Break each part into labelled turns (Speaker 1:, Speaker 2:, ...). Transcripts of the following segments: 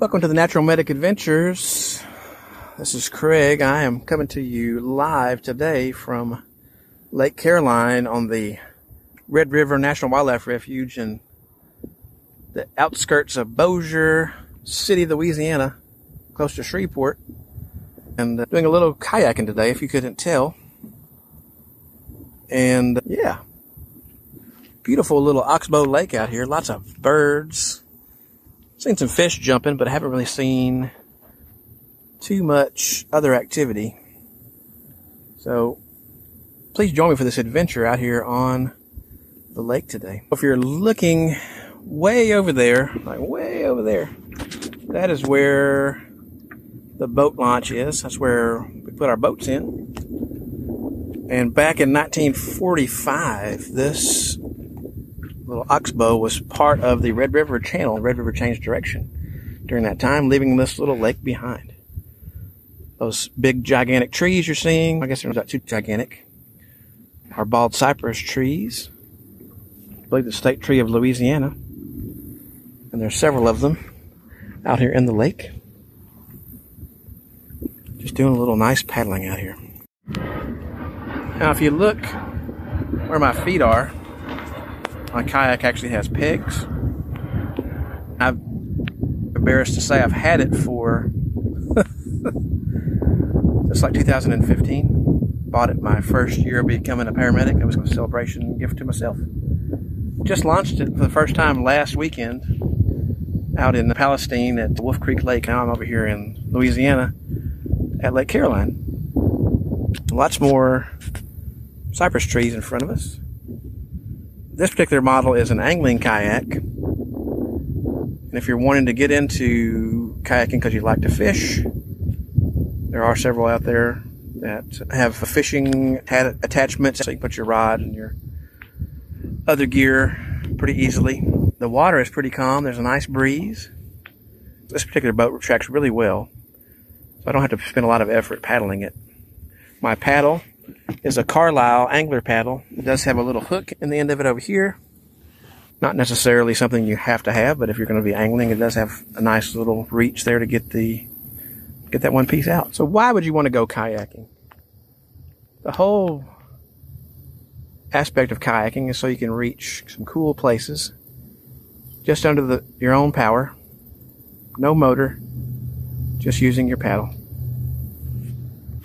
Speaker 1: Welcome to the Natural Medic Adventures. This is Craig. I am coming to you live today from Lake Caroline on the Red River National Wildlife Refuge in the outskirts of Bossier City, Louisiana, close to Shreveport. And uh, doing a little kayaking today, if you couldn't tell. And yeah, beautiful little Oxbow Lake out here. Lots of birds seen some fish jumping, but I haven't really seen too much other activity. So please join me for this adventure out here on the lake today. If you're looking way over there, like way over there, that is where the boat launch is. That's where we put our boats in. And back in 1945, this little oxbow was part of the Red River Channel. Red River changed direction during that time, leaving this little lake behind. Those big, gigantic trees you're seeing, I guess they're not too gigantic, are bald cypress trees. I believe the state tree of Louisiana. And there's several of them out here in the lake. Just doing a little nice paddling out here. Now, if you look where my feet are, my kayak actually has pegs. I'm embarrassed to say I've had it for just like 2015. Bought it my first year of becoming a paramedic. It was a celebration gift to myself. Just launched it for the first time last weekend out in Palestine at Wolf Creek Lake. Now I'm over here in Louisiana at Lake Caroline. Lots more cypress trees in front of us. This particular model is an angling kayak. And if you're wanting to get into kayaking because you like to fish, there are several out there that have a fishing attachments so you can put your rod and your other gear pretty easily. The water is pretty calm. There's a nice breeze. This particular boat tracks really well, so I don't have to spend a lot of effort paddling it. My paddle is a Carlisle angler paddle. It does have a little hook in the end of it over here. Not necessarily something you have to have, but if you're going to be angling, it does have a nice little reach there to get the get that one piece out. So why would you want to go kayaking? The whole aspect of kayaking is so you can reach some cool places just under the, your own power. No motor, just using your paddle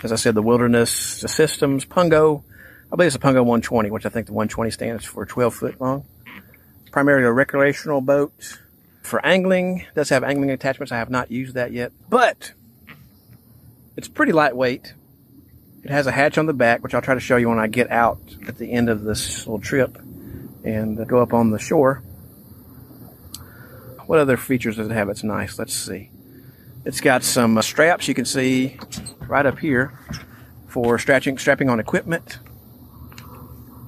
Speaker 1: as I said, the Wilderness the Systems Pungo. I believe it's a Pungo 120, which I think the 120 stands for 12 foot long. Primarily a recreational boat. For angling, it does have angling attachments. I have not used that yet, but it's pretty lightweight. It has a hatch on the back, which I'll try to show you when I get out at the end of this little trip and go up on the shore. What other features does it have? It's nice. Let's see. It's got some uh, straps you can see right up here for strapping, strapping on equipment.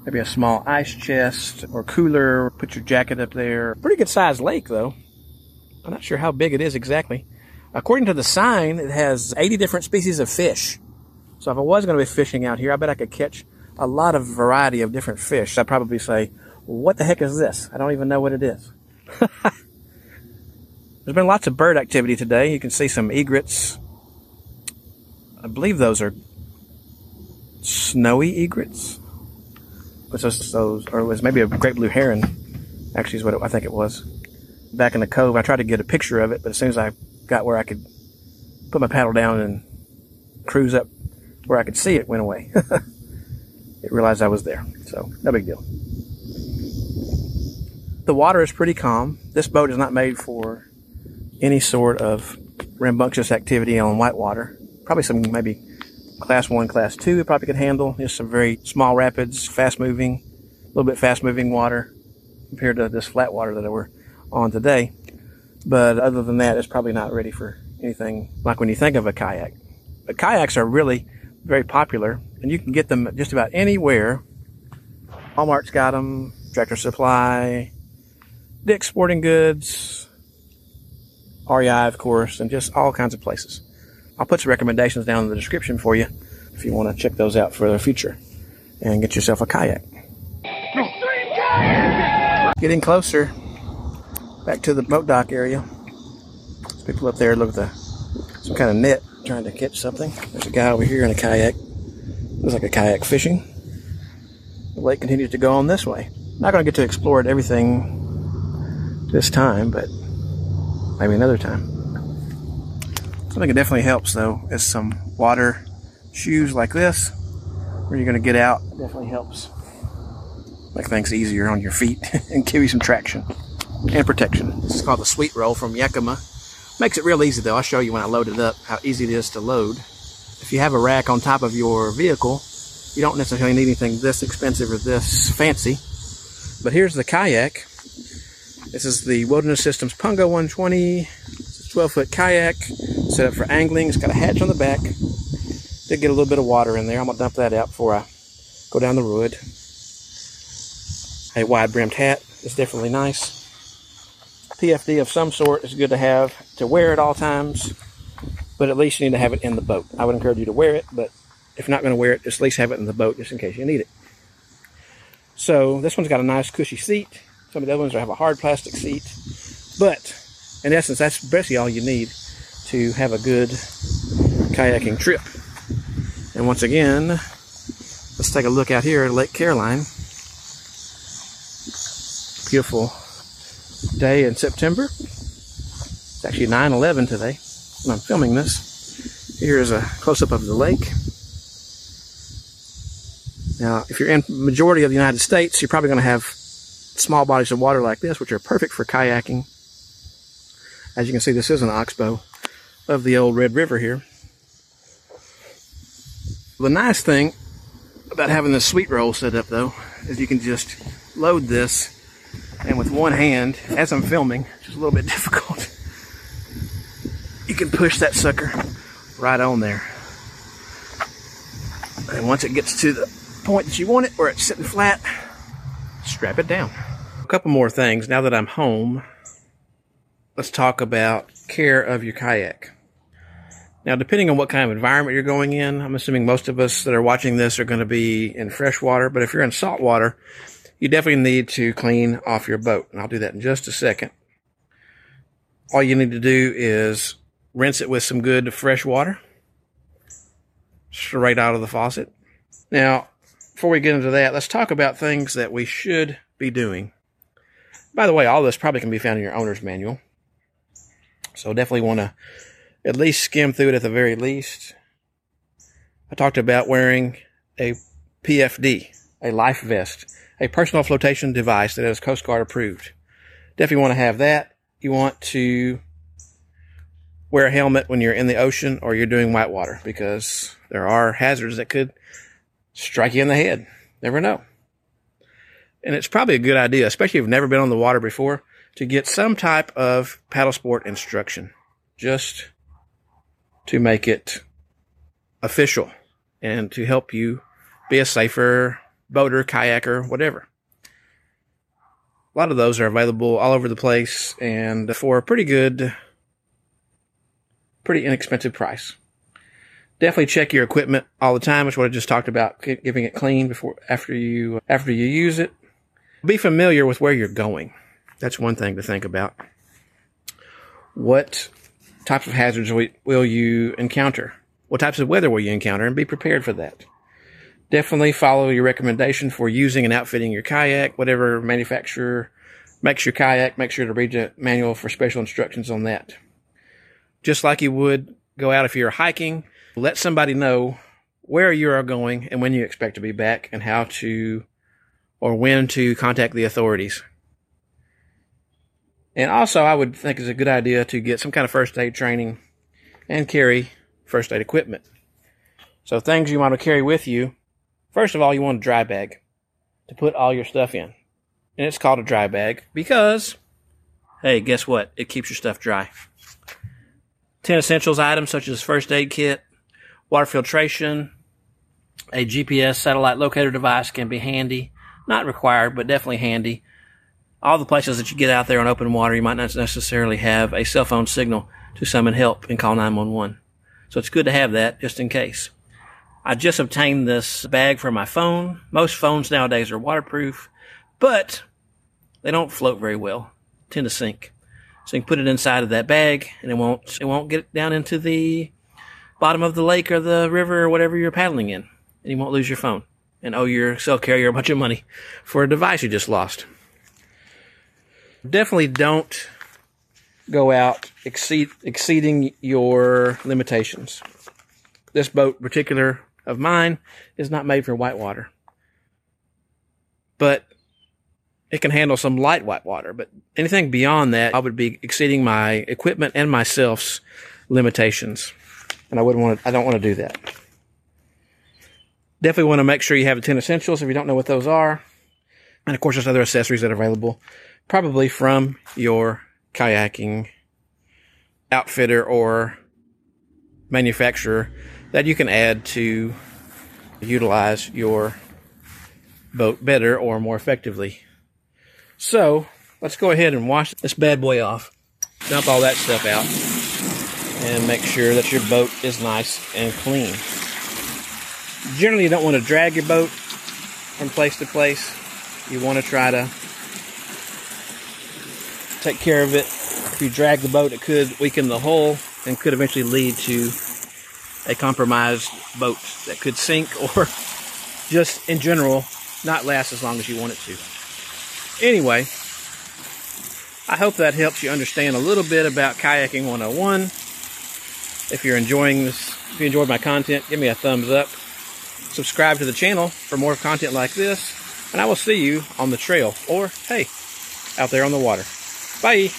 Speaker 1: Maybe a small ice chest or cooler. Put your jacket up there. Pretty good sized lake though. I'm not sure how big it is exactly. According to the sign, it has 80 different species of fish. So if I was going to be fishing out here, I bet I could catch a lot of variety of different fish. I'd probably say, what the heck is this? I don't even know what it is. There's been lots of bird activity today. You can see some egrets. I believe those are snowy egrets. Which those, those or it was maybe a great blue heron. Actually, is what it, I think it was. Back in the cove, I tried to get a picture of it, but as soon as I got where I could put my paddle down and cruise up where I could see it, went away. it realized I was there, so no big deal. The water is pretty calm. This boat is not made for any sort of rambunctious activity on whitewater. Probably some maybe class one, class two, it probably could handle. Just some very small rapids, fast moving, a little bit fast moving water compared to this flat water that we're on today. But other than that, it's probably not ready for anything like when you think of a kayak. But kayaks are really very popular, and you can get them just about anywhere. Walmart's got them, Tractor Supply, Dick's Sporting Goods, REI, of course, and just all kinds of places. I'll put some recommendations down in the description for you if you want to check those out for the future and get yourself a kayak. Getting closer back to the boat dock area. People up there look at the, some kind of net trying to catch something. There's a guy over here in a kayak. Looks like a kayak fishing. The lake continues to go on this way. Not going to get to explore it everything this time, but maybe another time. Something that definitely helps though is some water shoes like this, where you're going to get out. It definitely helps make things easier on your feet and give you some traction and protection. This is called the Sweet Roll from Yakima. Makes it real easy though. I'll show you when I load it up how easy it is to load. If you have a rack on top of your vehicle, you don't necessarily need anything this expensive or this fancy. But here's the kayak. This is the Wilderness Systems Pungo 120. It's a 12 foot kayak set up for angling. It's got a hatch on the back. Did get a little bit of water in there. I'm gonna dump that out before I go down the road. A wide brimmed hat is definitely nice. PFD of some sort is good to have to wear at all times, but at least you need to have it in the boat. I would encourage you to wear it, but if you're not going to wear it, just at least have it in the boat just in case you need it. So this one's got a nice cushy seat. Some of the other ones have a hard plastic seat, but in essence, that's basically all you need to have a good kayaking trip. And once again, let's take a look out here at Lake Caroline. Beautiful day in September. It's actually 9-11 today when I'm filming this. Here is a close-up of the lake. Now, if you're in majority of the United States, you're probably going to have small bodies of water like this, which are perfect for kayaking. As you can see, this is an oxbow of the old Red River here. The nice thing about having this sweet roll set up, though, is you can just load this and with one hand, as I'm filming, which is a little bit difficult, you can push that sucker right on there. And once it gets to the point that you want it, where it's sitting flat, strap it down. A couple more things. Now that I'm home, let's talk about care of your kayak. Now, depending on what kind of environment you're going in, I'm assuming most of us that are watching this are going to be in fresh water, but if you're in salt water, you definitely need to clean off your boat. And I'll do that in just a second. All you need to do is rinse it with some good fresh water straight out of the faucet. Now, before we get into that, let's talk about things that we should be doing. By the way, all this probably can be found in your owner's manual. So definitely want to at least skim through it at the very least. I talked about wearing a PFD, a life vest a personal flotation device that is Coast Guard approved. Definitely want to have that. You want to wear a helmet when you're in the ocean or you're doing whitewater because there are hazards that could strike you in the head. Never know. And it's probably a good idea, especially if you've never been on the water before, to get some type of paddle sport instruction just to make it official and to help you be a safer boater, kayaker, whatever. A lot of those are available all over the place and for a pretty good, pretty inexpensive price. Definitely check your equipment all the time. Which what I just talked about, giving it clean before, after you, after you use it. Be familiar with where you're going. That's one thing to think about. What types of hazards will you encounter? What types of weather will you encounter? And be prepared for that definitely follow your recommendation for using and outfitting your kayak. Whatever manufacturer makes your kayak, make sure to read the manual for special instructions on that. Just like you would go out if you're hiking, let somebody know where you are going and when you expect to be back and how to or when to contact the authorities. And also, I would think it's a good idea to get some kind of first aid training and carry first aid equipment. So, things you want to carry with you First of all, you want a dry bag to put all your stuff in. And it's called a dry bag because, hey, guess what? It keeps your stuff dry. 10 essentials items such as first aid kit, water filtration, a GPS satellite locator device can be handy. Not required, but definitely handy. All the places that you get out there on open water, you might not necessarily have a cell phone signal to summon help and call 911. So it's good to have that just in case. I just obtained this bag for my phone. Most phones nowadays are waterproof, but they don't float very well, tend to sink. So you can put it inside of that bag and it won't, it won't get down into the bottom of the lake or the river or whatever you're paddling in. And you won't lose your phone and owe your cell carrier a bunch of money for a device you just lost. Definitely don't go out exceed, exceeding your limitations. This boat, particular of mine, is not made for whitewater. But it can handle some light whitewater. But anything beyond that, I would be exceeding my equipment and myself's limitations. And I wouldn't want to, I don't want to do that. Definitely want to make sure you have the 10 essentials if you don't know what those are. And of course, there's other accessories that are available, probably from your kayaking outfitter or manufacturer that you can add to utilize your boat better or more effectively. So let's go ahead and wash this bad boy off. Dump all that stuff out and make sure that your boat is nice and clean. Generally, you don't want to drag your boat from place to place. You want to try to take care of it. If you drag the boat, it could weaken the hull and could eventually lead to a compromised boat that could sink or just in general not last as long as you want it to. Anyway, I hope that helps you understand a little bit about kayaking 101. If you're enjoying this, if you enjoyed my content, give me a thumbs up. Subscribe to the channel for more content like this, and I will see you on the trail or, hey, out there on the water. Bye.